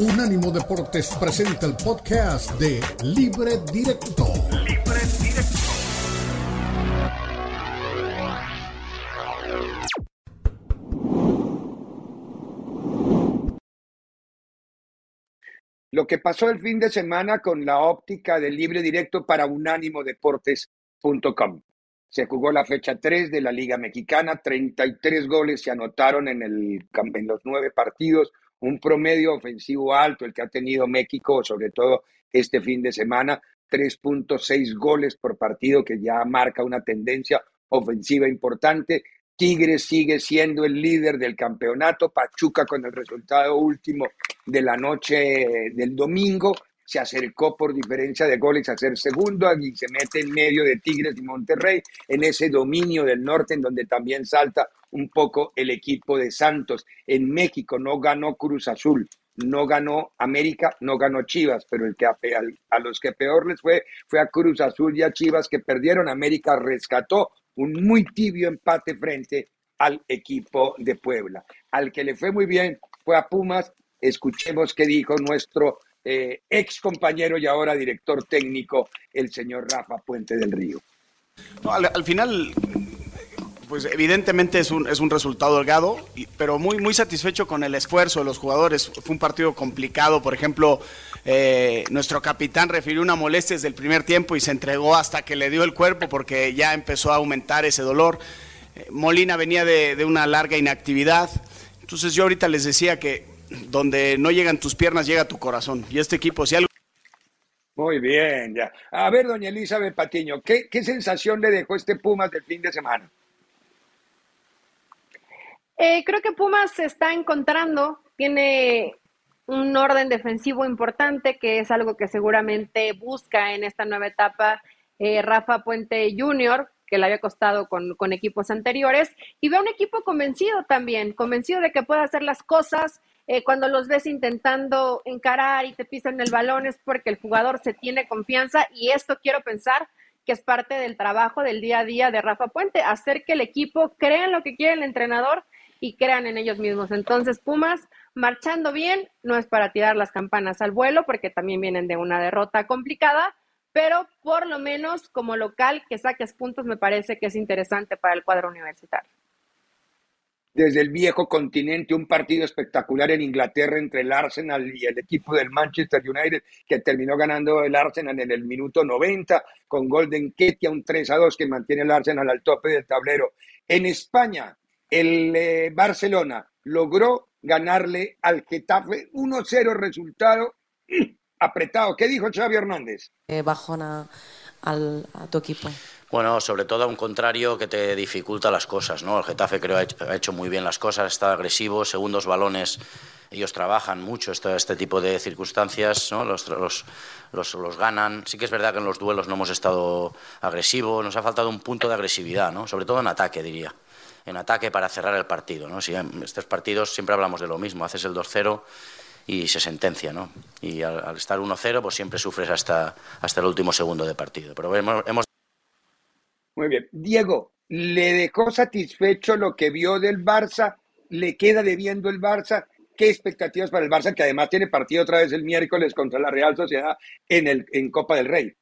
Unánimo Deportes presenta el podcast de Libre Directo. Libre Directo. Lo que pasó el fin de semana con la óptica de Libre Directo para unánimodeportes.com. Se jugó la fecha 3 de la Liga Mexicana, 33 goles se anotaron en, el, en los nueve partidos, un promedio ofensivo alto, el que ha tenido México, sobre todo este fin de semana, 3.6 goles por partido, que ya marca una tendencia ofensiva importante. Tigres sigue siendo el líder del campeonato, Pachuca con el resultado último de la noche del domingo, se acercó por diferencia de goles a ser segundo y se mete en medio de Tigres y Monterrey en ese dominio del norte en donde también salta un poco el equipo de Santos. En México no ganó Cruz Azul, no ganó América, no ganó Chivas, pero el que a, los que peor les fue fue a Cruz Azul y a Chivas que perdieron. América rescató un muy tibio empate frente al equipo de Puebla. Al que le fue muy bien fue a Pumas. Escuchemos qué dijo nuestro eh, ex compañero y ahora director técnico, el señor Rafa Puente del Río. al, final, pues evidentemente es un, es un resultado delgado, pero muy, muy satisfecho con el esfuerzo de los jugadores. Fue un partido complicado, por ejemplo, eh, nuestro capitán refirió una molestia desde el primer tiempo y se entregó hasta que le dio el cuerpo porque ya empezó a aumentar ese dolor. Eh, Molina venía de, de una larga inactividad. Entonces yo ahorita les decía que donde no llegan tus piernas, llega tu corazón. Y este equipo, si algo... Muy bien, ya. A ver, doña Elizabeth Patiño, ¿qué, ¿qué, sensación le dejó este Pumas del fin de semana? Eh, creo que Pumas se está encontrando, tiene un orden defensivo importante, que es algo que seguramente busca en esta nueva etapa eh, Rafa Puente Jr., que le había costado con, con equipos anteriores, y ve un equipo convencido también, convencido de que puede hacer las cosas, eh, cuando los ves intentando encarar y te pisan el balón es porque el jugador se tiene confianza y esto quiero pensar que es parte del trabajo del día a día de Rafa Puente, hacer que el equipo crea en lo que quiere el entrenador y crean en ellos mismos. Entonces, Pumas, marchando bien, no es para tirar las campanas al vuelo, porque también vienen de una derrota complicada, pero por lo menos como local que saques puntos me parece que es interesante para el cuadro universitario desde el viejo continente, un partido espectacular en Inglaterra entre el Arsenal y el equipo del Manchester United, que terminó ganando el Arsenal en el minuto 90 con Golden Ketia, un 3 a 2 que mantiene el Arsenal al tope del tablero. En España, el eh, Barcelona logró ganarle al Getafe 1-0 resultado apretado. ¿Qué dijo Xavi Hernández? Eh, bajona al, a tu equipo. Bueno, sobre todo a un contrario que te dificulta las cosas, ¿no? El Getafe creo ha hecho muy bien las cosas, está agresivo, segundos balones, ellos trabajan mucho este, este tipo de circunstancias, ¿no? Los, los, los, ganan. Sí que es verdad que en los duelos no hemos estado agresivos, nos ha faltado un punto de agresividad, ¿no? Sobre todo en ataque, diría. En ataque para cerrar el partido, ¿no? Si en estos partidos siempre hablamos de lo mismo, haces el 2-0 y se sentencia, ¿no? Y al, estar 1-0, pues siempre sufres hasta, hasta el último segundo de partido. Pero hemos muy bien. Diego, ¿le dejó satisfecho lo que vio del Barça? ¿Le queda debiendo el Barça? ¿Qué expectativas para el Barça, que además tiene partido otra vez el miércoles contra la Real Sociedad en, el, en Copa del Rey?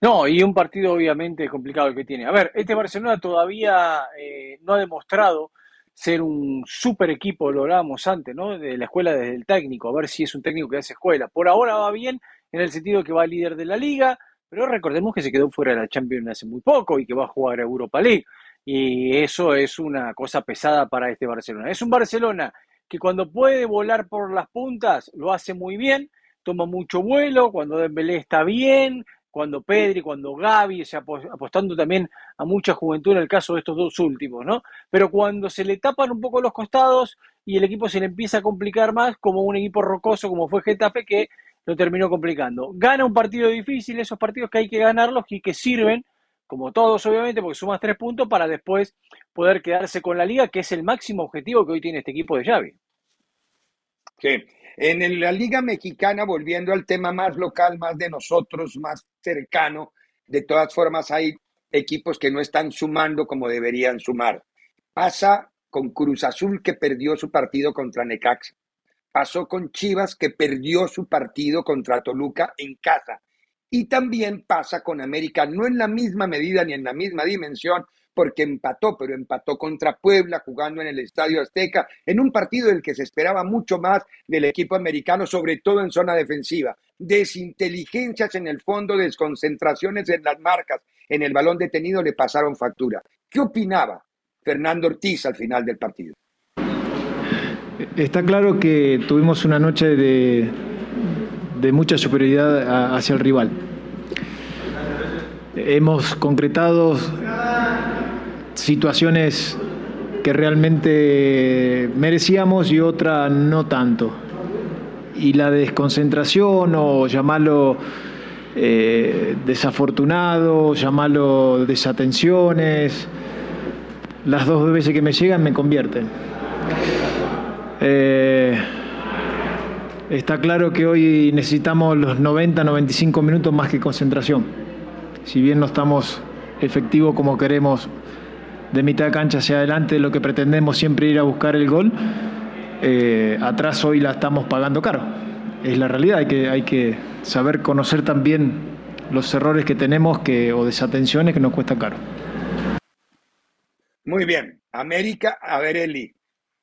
No, y un partido obviamente complicado el que tiene. A ver, este Barcelona todavía eh, no ha demostrado ser un super equipo, lo hablábamos antes, ¿no? De la escuela desde el técnico, a ver si es un técnico que hace escuela. Por ahora va bien en el sentido que va líder de la liga, pero recordemos que se quedó fuera de la Champions hace muy poco y que va a jugar a Europa League. Y eso es una cosa pesada para este Barcelona. Es un Barcelona que cuando puede volar por las puntas lo hace muy bien, toma mucho vuelo, cuando Dembélé está bien, cuando Pedri, cuando Gaby, apostando también a mucha juventud en el caso de estos dos últimos, ¿no? Pero cuando se le tapan un poco los costados y el equipo se le empieza a complicar más, como un equipo rocoso como fue Getafe, que lo terminó complicando. Gana un partido difícil, esos partidos que hay que ganarlos y que sirven, como todos obviamente, porque sumas tres puntos para después poder quedarse con la liga, que es el máximo objetivo que hoy tiene este equipo de Xavi. Sí. En la Liga Mexicana, volviendo al tema más local, más de nosotros, más cercano, de todas formas hay equipos que no están sumando como deberían sumar. Pasa con Cruz Azul que perdió su partido contra Necaxa. pasó con Chivas que perdió su partido contra Toluca en casa. Y también pasa con América, no en la misma medida ni en la misma dimensión, porque empató, pero empató contra Puebla jugando en el Estadio Azteca, en un partido del que se esperaba mucho más del equipo americano, sobre todo en zona defensiva. Desinteligencias en el fondo, desconcentraciones en las marcas, en el balón detenido le pasaron factura. ¿Qué opinaba Fernando Ortiz al final del partido? Está claro que tuvimos una noche de, de mucha superioridad hacia el rival. Hemos concretado situaciones que realmente merecíamos y otra no tanto. Y la desconcentración o llamarlo eh, desafortunado, llamarlo desatenciones, las dos veces que me llegan me convierten. Eh, está claro que hoy necesitamos los 90, 95 minutos más que concentración. Si bien no estamos efectivos como queremos de mitad de cancha hacia adelante, lo que pretendemos siempre ir a buscar el gol, eh, atrás hoy la estamos pagando caro. Es la realidad, hay que, hay que saber conocer también los errores que tenemos que, o desatenciones que nos cuesta caro. Muy bien, América, a ver Eli,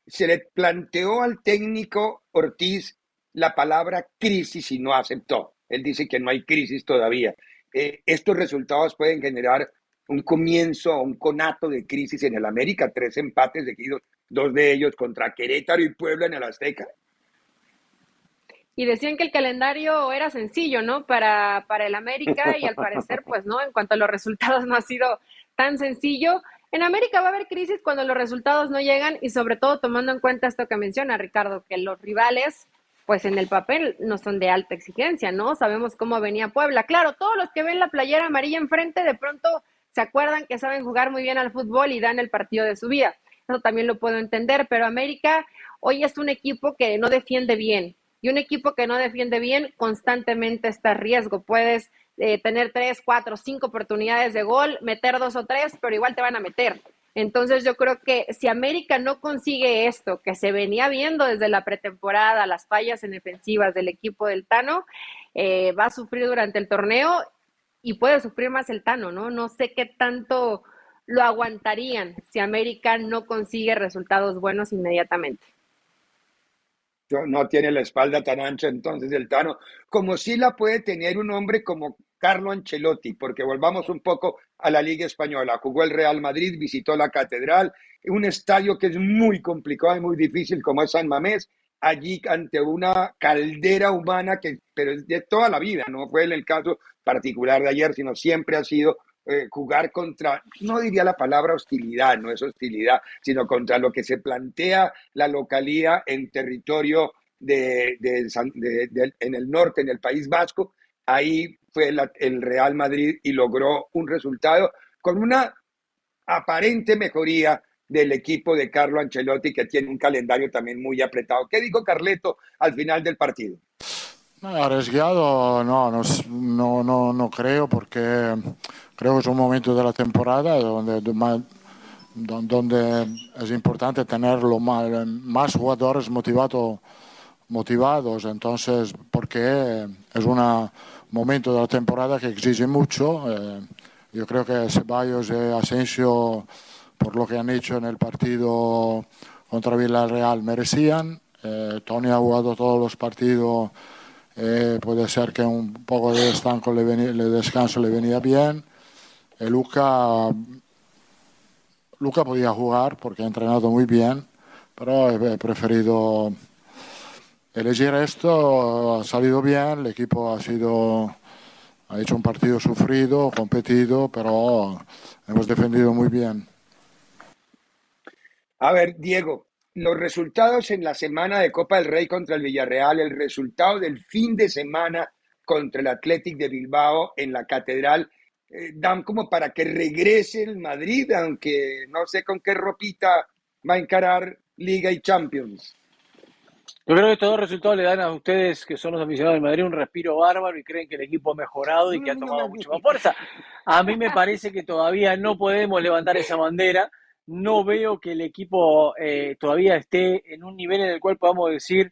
se le planteó al técnico Ortiz la palabra crisis y no aceptó. Él dice que no hay crisis todavía. Eh, estos resultados pueden generar un comienzo, un conato de crisis en el América, tres empates seguidos, dos de ellos contra Querétaro y Puebla en el Azteca. Y decían que el calendario era sencillo, ¿no? Para, para el América y al parecer, pues no, en cuanto a los resultados no ha sido tan sencillo. En América va a haber crisis cuando los resultados no llegan y sobre todo tomando en cuenta esto que menciona Ricardo, que los rivales pues en el papel no son de alta exigencia, ¿no? Sabemos cómo venía Puebla. Claro, todos los que ven la playera amarilla enfrente de pronto se acuerdan que saben jugar muy bien al fútbol y dan el partido de su vida. Eso también lo puedo entender, pero América hoy es un equipo que no defiende bien. Y un equipo que no defiende bien constantemente está a riesgo. Puedes eh, tener tres, cuatro, cinco oportunidades de gol, meter dos o tres, pero igual te van a meter. Entonces yo creo que si América no consigue esto, que se venía viendo desde la pretemporada, las fallas en defensivas del equipo del Tano, eh, va a sufrir durante el torneo y puede sufrir más el Tano, ¿no? No sé qué tanto lo aguantarían si América no consigue resultados buenos inmediatamente. No tiene la espalda tan ancha entonces el Tano, como si la puede tener un hombre como Carlo Ancelotti, porque volvamos un poco a la Liga Española. Jugó el Real Madrid, visitó la Catedral, un estadio que es muy complicado y muy difícil como es San Mamés, allí ante una caldera humana que, pero es de toda la vida, no fue el caso particular de ayer, sino siempre ha sido eh, jugar contra, no diría la palabra hostilidad, no es hostilidad, sino contra lo que se plantea la localía en territorio de, en el norte, en el País Vasco. Ahí fue el Real Madrid y logró un resultado con una aparente mejoría del equipo de Carlo Ancelotti, que tiene un calendario también muy apretado. ¿Qué dijo Carleto al final del partido? Arriesgado no, no, no, no, creo, porque creo que es un momento de la temporada donde, donde es importante tener más, más jugadores motivados motivados, entonces, porque es un momento de la temporada que exige mucho. Eh, yo creo que Ceballos y Asensio por lo que han hecho en el partido contra Villarreal merecían. Eh, Tony ha jugado todos los partidos, eh, puede ser que un poco de descanso le, venía, descanso le venía bien. Eh, Luca, Luca podía jugar porque ha entrenado muy bien, pero he preferido elegir esto. Ha salido bien, el equipo ha sido ha hecho un partido sufrido, competido, pero hemos defendido muy bien. A ver, Diego, los resultados en la semana de Copa del Rey contra el Villarreal, el resultado del fin de semana contra el Athletic de Bilbao en la Catedral, eh, dan como para que regrese el Madrid, aunque no sé con qué ropita va a encarar Liga y Champions. Yo creo que estos dos resultados le dan a ustedes, que son los aficionados del Madrid, un respiro bárbaro y creen que el equipo ha mejorado y que ha tomado mucho más fuerza. A mí me parece que todavía no podemos levantar esa bandera no veo que el equipo eh, todavía esté en un nivel en el cual podamos decir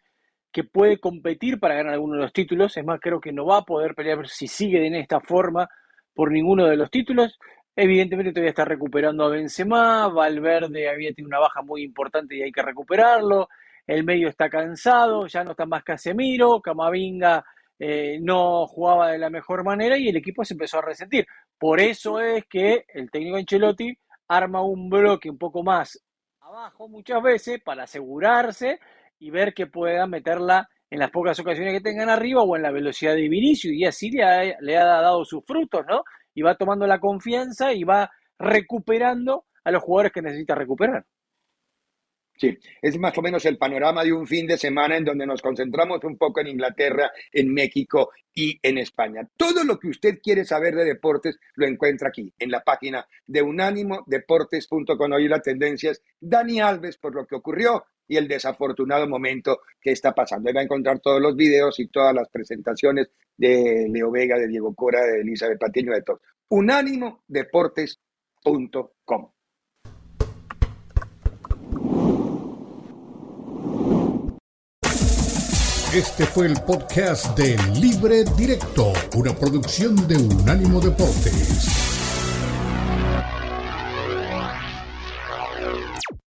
que puede competir para ganar alguno de los títulos. Es más, creo que no va a poder pelear si sigue en esta forma por ninguno de los títulos. Evidentemente todavía está recuperando a Benzema, Valverde había tenido una baja muy importante y hay que recuperarlo. El medio está cansado, ya no está más Casemiro, Camavinga eh, no jugaba de la mejor manera y el equipo se empezó a resentir. Por eso es que el técnico Ancelotti arma un bloque un poco más abajo muchas veces para asegurarse y ver que pueda meterla en las pocas ocasiones que tengan arriba o en la velocidad de Vinicius y así le ha, le ha dado sus frutos, ¿no? Y va tomando la confianza y va recuperando a los jugadores que necesita recuperar. Sí, es más o menos el panorama de un fin de semana en donde nos concentramos un poco en Inglaterra, en México y en España. Todo lo que usted quiere saber de deportes lo encuentra aquí, en la página de unánimodeportes.com. Hoy la tendencia Dani Alves por lo que ocurrió y el desafortunado momento que está pasando. Ahí va a encontrar todos los videos y todas las presentaciones de Leo Vega, de Diego Cora, de Elizabeth Patiño, de todos. Unánimodeportes.com. Este fue el podcast de Libre Directo, una producción de Unánimo Deportes.